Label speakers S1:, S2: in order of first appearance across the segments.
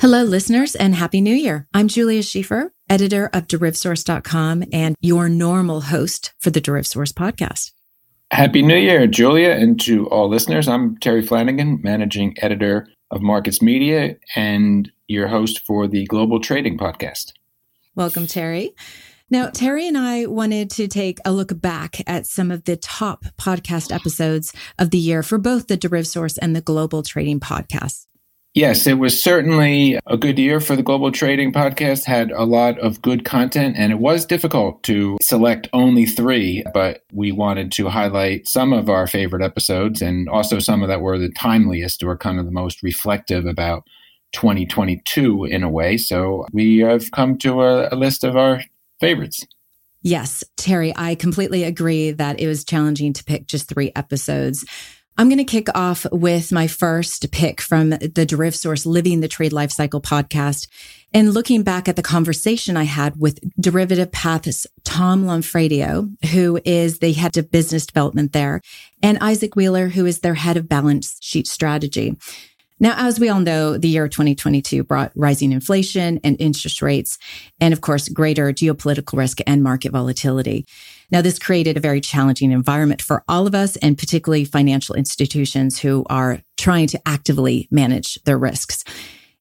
S1: Hello, listeners, and Happy New Year. I'm Julia Schieffer, editor of DerivSource.com and your normal host for the DerivSource podcast.
S2: Happy New Year, Julia, and to all listeners. I'm Terry Flanagan, managing editor of Markets Media and your host for the Global Trading Podcast.
S1: Welcome, Terry. Now, Terry and I wanted to take a look back at some of the top podcast episodes of the year for both the DerivSource and the Global Trading Podcast.
S2: Yes, it was certainly a good year for the Global Trading Podcast, had a lot of good content, and it was difficult to select only three, but we wanted to highlight some of our favorite episodes and also some of that were the timeliest or kind of the most reflective about 2022 in a way. So we have come to a, a list of our favorites.
S1: Yes, Terry, I completely agree that it was challenging to pick just three episodes. I'm going to kick off with my first pick from the DerivSource Living the Trade Lifecycle podcast and looking back at the conversation I had with Derivative Path's Tom Lomfradio, who is the head of business development there, and Isaac Wheeler, who is their head of balance sheet strategy. Now, as we all know, the year 2022 brought rising inflation and interest rates, and of course, greater geopolitical risk and market volatility. Now, this created a very challenging environment for all of us and particularly financial institutions who are trying to actively manage their risks.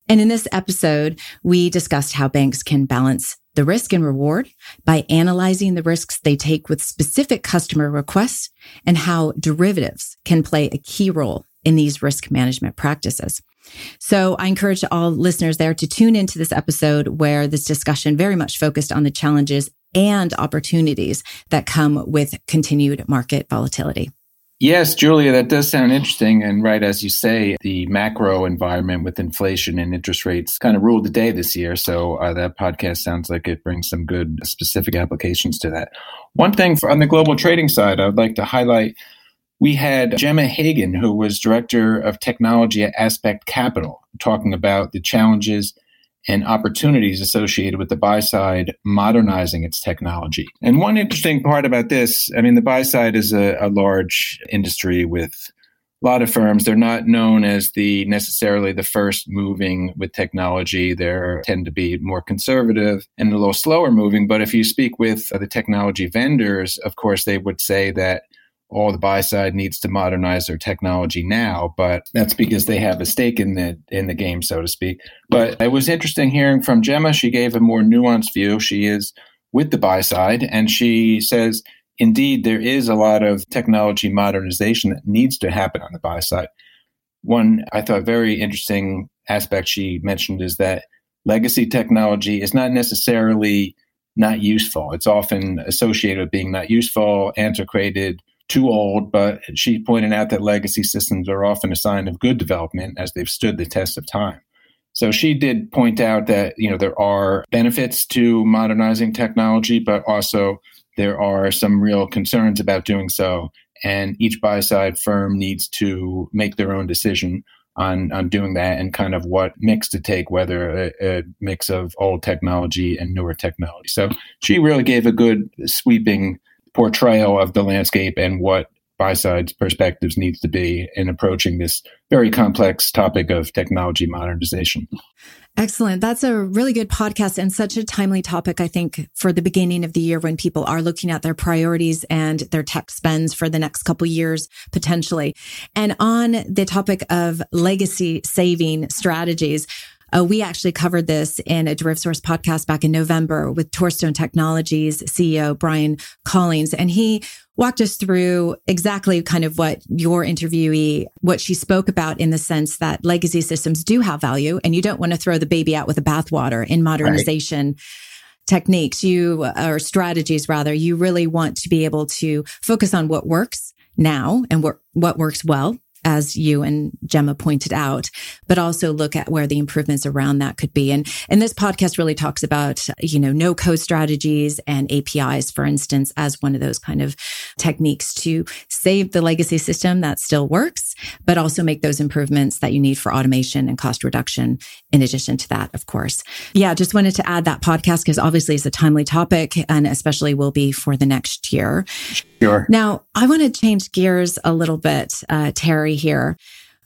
S1: And in this episode, we discussed how banks can balance the risk and reward by analyzing the risks they take with specific customer requests and how derivatives can play a key role in these risk management practices. So I encourage all listeners there to tune into this episode where this discussion very much focused on the challenges and opportunities that come with continued market volatility.
S2: Yes, Julia, that does sound interesting. And right as you say, the macro environment with inflation and interest rates kind of ruled the day this year. So uh, that podcast sounds like it brings some good specific applications to that. One thing for, on the global trading side, I would like to highlight we had Gemma Hagan, who was director of technology at Aspect Capital, talking about the challenges and opportunities associated with the buy side modernizing its technology. And one interesting part about this, I mean, the buy side is a, a large industry with a lot of firms. They're not known as the necessarily the first moving with technology. They tend to be more conservative and a little slower moving. But if you speak with the technology vendors, of course, they would say that all the buy side needs to modernize their technology now, but that's because they have a stake in the in the game, so to speak. But it was interesting hearing from Gemma. She gave a more nuanced view. She is with the buy side, and she says, indeed, there is a lot of technology modernization that needs to happen on the buy side. One I thought very interesting aspect she mentioned is that legacy technology is not necessarily not useful. It's often associated with being not useful, antiquated, too old, but she pointed out that legacy systems are often a sign of good development as they've stood the test of time. So she did point out that you know there are benefits to modernizing technology, but also there are some real concerns about doing so, and each buy side firm needs to make their own decision on on doing that and kind of what mix to take, whether a, a mix of old technology and newer technology. So she really gave a good sweeping portrayal of the landscape and what buy side's perspectives needs to be in approaching this very complex topic of technology modernization.
S1: Excellent. That's a really good podcast and such a timely topic, I think, for the beginning of the year when people are looking at their priorities and their tech spends for the next couple years, potentially. And on the topic of legacy saving strategies, uh, we actually covered this in a DerivSource podcast back in November with Torstone Technologies CEO Brian Collins, and he walked us through exactly kind of what your interviewee, what she spoke about in the sense that legacy systems do have value and you don't want to throw the baby out with the bathwater in modernization. Right techniques. You or strategies rather you really want to be able to focus on what works now and what what works well as you and Gemma pointed out, but also look at where the improvements around that could be. And, and this podcast really talks about, you know, no code strategies and APIs, for instance, as one of those kind of techniques to save the legacy system that still works, but also make those improvements that you need for automation and cost reduction. In addition to that, of course. Yeah. Just wanted to add that podcast because obviously it's a timely topic and especially will be for the next year.
S2: Sure.
S1: Now I want to change gears a little bit, uh, Terry here.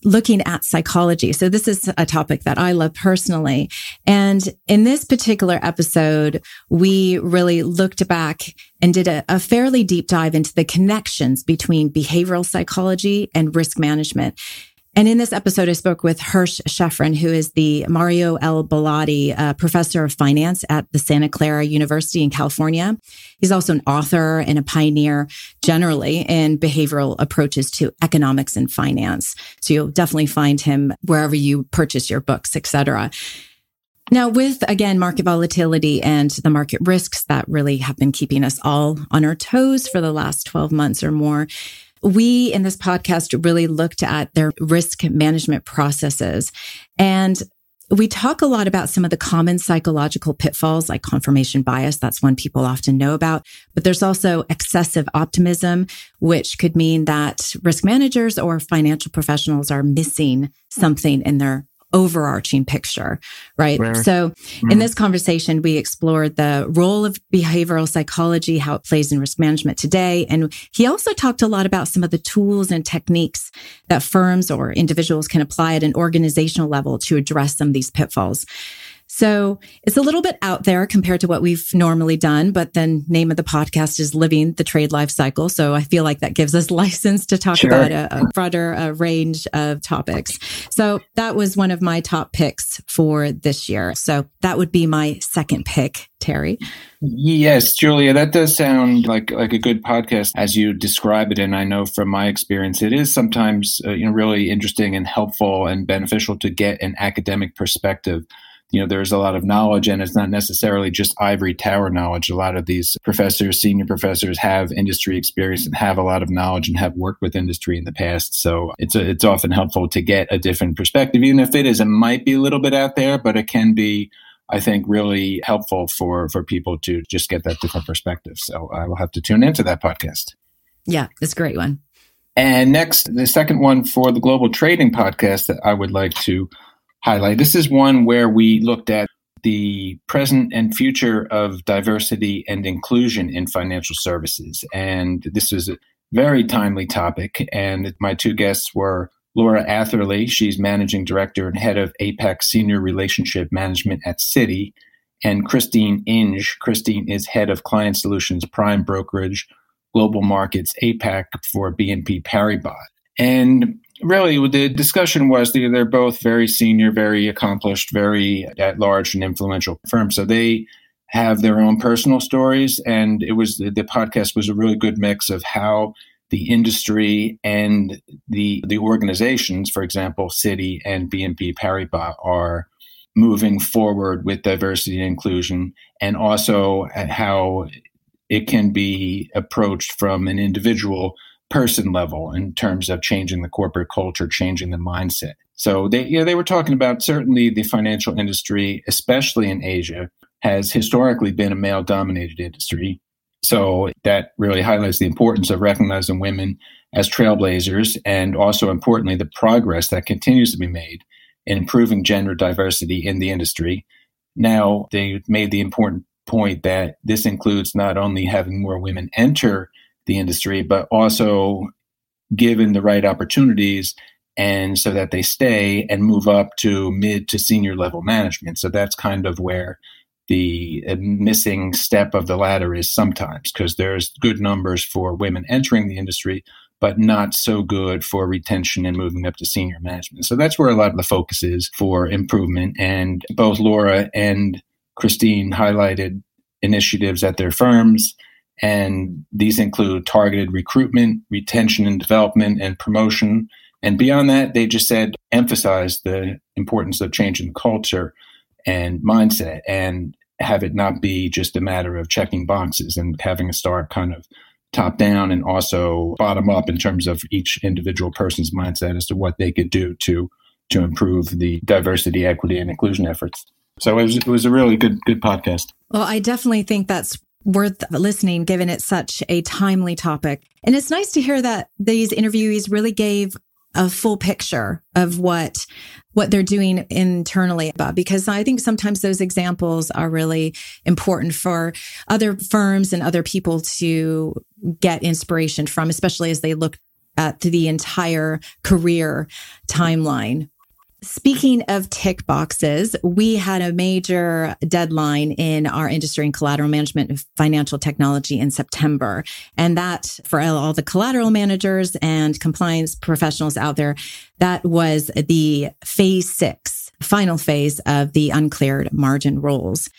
S1: looking at psychology. So this is a topic that I love personally. And in this particular episode, we really looked back and did a, a, fairly deep dive into the connections between behavioral psychology and risk management. And in this episode, I spoke with Hersh Shefrin, who is the Mario L. Belotti uh, Professor of Finance at the Santa Clara University in California. He's also an author and a pioneer generally in behavioral approaches to economics and finance. So you'll definitely find him wherever you purchase your books, etc. Now, with again, market volatility and the market risks that really have been keeping us all on our toes for the last 12 months or more, we in this podcast really looked at their risk management processes and we talk a lot about some of the common psychological pitfalls like confirmation bias. That's one people often know about. But there's also excessive optimism, which could mean that risk managers or financial professionals are missing something in their overarching picture, right? So mm-hmm. in this conversation, we explored the role of behavioral psychology, how it plays in risk management today. And he also talked a lot about some of the tools and techniques that firms or individuals can apply at an organizational level to address some of these pitfalls. So it's a little bit out there compared to what we've normally done, but then name of the podcast is living the trade life cycle. So I feel like that gives us license to talk sure. about a, a broader a range of topics. So that was one of my top picks for this year. So that would be my second pick, Terry.
S2: Yes, Julia, that does sound like like a good podcast as you describe it. And I know from my experience, it is sometimes uh, you know really interesting and helpful and beneficial to get an academic perspective you know there's a lot of knowledge and it's not necessarily just ivory tower knowledge a lot of these professors senior professors have industry experience and have a lot of knowledge and have worked with industry in the past so it's a, it's often helpful to get a different perspective even if it is it might be a little bit out there but it can be I think really helpful for for people to just get that different perspective. So I will have to tune into that podcast.
S1: Yeah, it's a great one.
S2: And next, the second one for the Global Trading podcast that I would like to highlight. This is one where we looked at the present and future of diversity and inclusion in financial services. And this is a very timely topic. And my two guests were Laura Atherley. She's managing director and head of APAC Senior Relationship Management at Citi. And Christine Inge. Christine is head of client solutions, prime brokerage, global markets, APAC for BNP Paribas. And really the discussion was they're both very senior, very accomplished, very at large and influential firms. So they have their own personal stories. And it was the, the podcast was a really good mix of how the industry and the the organizations, for example, Citi and BNP Paribas, are moving forward with diversity and inclusion, and also how it can be approached from an individual person level in terms of changing the corporate culture, changing the mindset. So they, you know, they were talking about certainly the financial industry, especially in Asia, has historically been a male dominated industry. So that really highlights the importance of recognizing women as trailblazers and also importantly, the progress that continues to be made in improving gender diversity in the industry. Now, they made the important point that this includes not only having more women enter the industry, but also given the right opportunities and so that they stay and move up to mid to senior level management. So that's kind of where the uh, missing step of the ladder is sometimes because there's good numbers for women entering the industry, but not so good for retention and moving up to senior management. So that's where a lot of the focus is for improvement. And both Laura and Christine highlighted initiatives at their firms and these include targeted recruitment, retention and development, and promotion. And beyond that, they just said emphasize the importance of changing culture and mindset and have it not be just a matter of checking boxes and having a start kind of top down and also bottom up in terms of each individual person's mindset as to what they could do to to improve the diversity, equity, and inclusion efforts. So it was, it was a really good good podcast.
S1: Well, I definitely think that's worth listening given it's such a timely topic. And it's nice to hear that these interviewees really gave a full picture of what what they're doing internally about because I think sometimes those examples are really important for other firms and other people to get inspiration from especially as they look at the entire career timeline. Speaking of tick boxes, we had a major deadline in our industry in collateral management and financial technology in September. And that for all the collateral managers and compliance professionals out there, that was the phase six, final phase of the uncleared margin rules.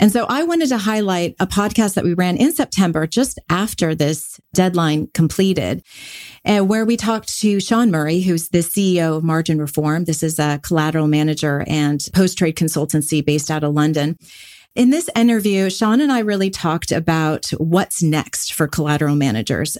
S1: And so I wanted to highlight a podcast that we ran in September, just after this deadline completed, uh, where we talked to Sean Murray, who's the CEO of Margin Reform. This is a collateral manager and post trade consultancy based out of London. In this interview, Sean and I really talked about what's next for collateral managers.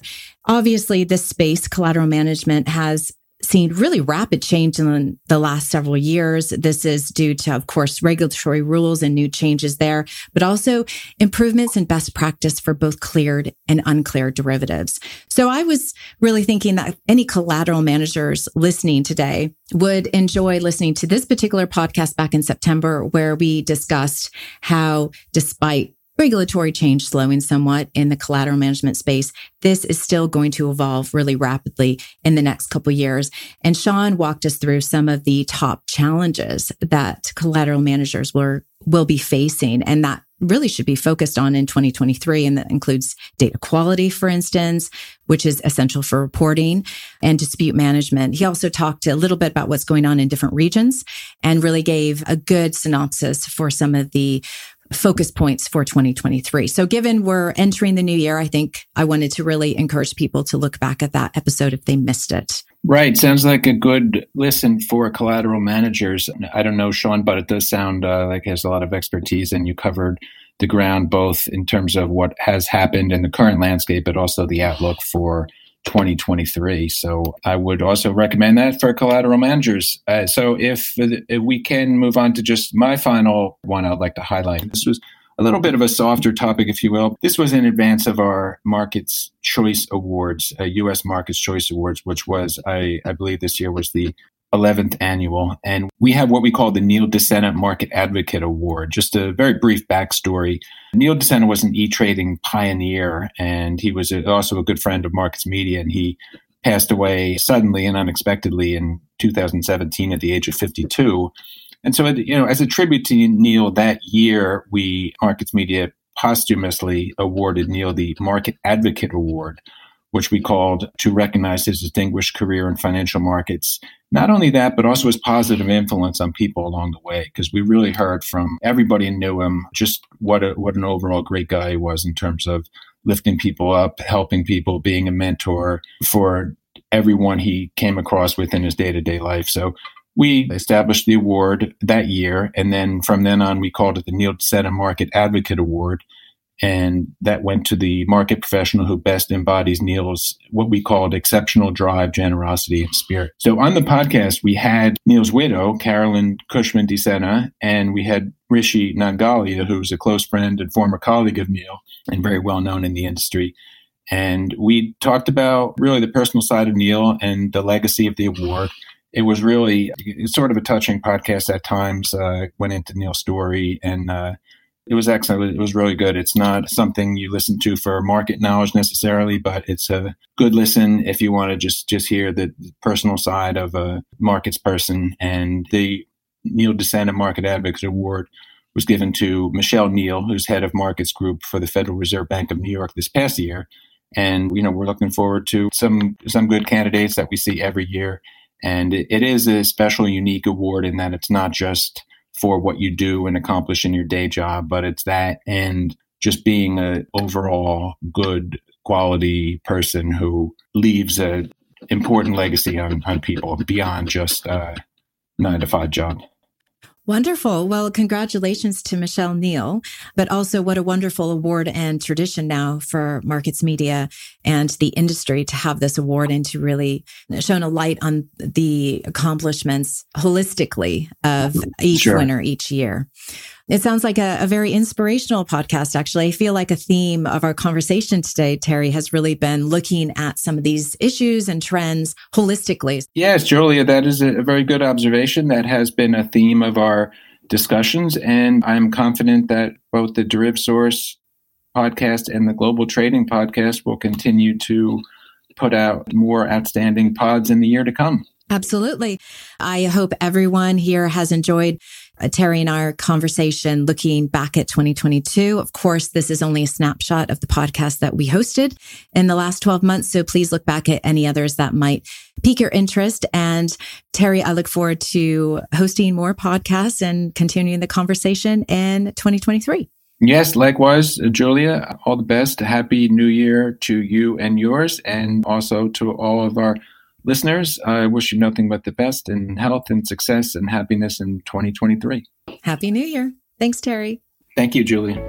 S1: Obviously, this space, collateral management, has seen really rapid change in the last several years. This is due to, of course, regulatory rules and new changes there, but also improvements in best practice for both cleared and uncleared derivatives. So I was really thinking that any collateral managers listening today would enjoy listening to this particular podcast back in September, where we discussed how despite regulatory change slowing somewhat in the collateral management space, this is still going to evolve really rapidly in the next couple years. And Sean walked us through some of the top challenges that collateral managers were will be facing and that really should be focused on in 2023. And that includes data quality, for instance, which is essential for reporting and dispute management. He also talked a little bit about what's going on in different regions and really gave a good synopsis for some of the focus points for 2023. So given we're entering the new year, I think I wanted to really encourage people to look back at that episode if they missed it.
S2: Right. Sounds like a good listen for collateral managers. I don't know, Sean, but it does sound uh, like has a lot of expertise and you covered the ground both in terms of what has happened in the current landscape, but also the outlook for 2023. So I would also recommend that for collateral managers. Uh, so if, if we can move on to just my final one, I'd like to highlight. This was a little bit of a softer topic, if you will. This was in advance of our Markets Choice Awards, uh, U.S. Markets Choice Awards, which was, I, I believe this year was the 11th annual. And we have what we call the Neil DeSena Market Advocate Award. Just a very brief backstory. Neil DeSena was an e-trading pioneer and he was also a good friend of Markets Media and he passed away suddenly and unexpectedly in 2017 at the age of 52. And so, you know, as a tribute to Neil that year, we, Markets Media, posthumously awarded Neil the Market Advocate Award which we called to recognize his distinguished career in financial markets. Not only that, but also his positive influence on people along the way, because we really heard from everybody who knew him just what a, what an overall great guy he was in terms of lifting people up, helping people, being a mentor for everyone he came across within his day to day life. So we established the award that year. And then from then on, we called it the Neil DeSena Market Advocate Award and that went to the market professional who best embodies Neil's what we called exceptional drive, generosity, and spirit. So on the podcast, we had Neil's widow, Carolyn Cushman DeSena, and we had Rishi Nangalia, who's a close friend and former colleague of Neil and very well known in the industry. And we talked about really the personal side of Neil and the legacy of the award. It was really sort of a touching podcast at times. Uh, went into Neil's story and uh, it was excellent. It was really good. It's not something you listen to for market knowledge necessarily, but it's a good listen if you want to just just hear the personal side of a markets person. And the Neil DeSena Market Advocate Award was given to Michelle Neal, who's head of markets group for the Federal Reserve Bank of New York this past year. And you know we're looking forward to some some good candidates that we see every year. And it, it is a special, unique award in that it's not just for what you do and accomplish in your day job, but it's that and just being an overall good quality person who leaves a important legacy on, on people beyond just a nine to five job.
S1: Wonderful. Well, congratulations to Michelle Neal, but also what a wonderful award and tradition now for markets media and the industry to have this award and to really shine a light on the accomplishments holistically of each sure. winner each year. It sounds like a, a, very inspirational podcast, actually. I feel like a theme of our conversation today, Terry, has really been looking at some of these issues and trends holistically.
S2: Yes, Julia, that is a very good observation. That has been a theme of our discussions. And I'm confident that both the DerivSource podcast and the Global Trading podcast will continue to put out more outstanding pods in the year to come.
S1: Absolutely. I hope everyone here has enjoyed uh, Terry and our conversation looking back at 2022. Of course, this is only a snapshot of the podcast that we hosted in the last 12 months. So please look back at any others that might pique your interest. And Terry, I look forward to hosting more podcasts and continuing the conversation in 2023.
S2: Yes, likewise, Julia. All the best. Happy New Year to you and yours, and also to all of our Listeners, I wish you nothing but the best in health and success and happiness in 2023.
S1: Happy New Year. Thanks, Terry.
S2: Thank you, Julie.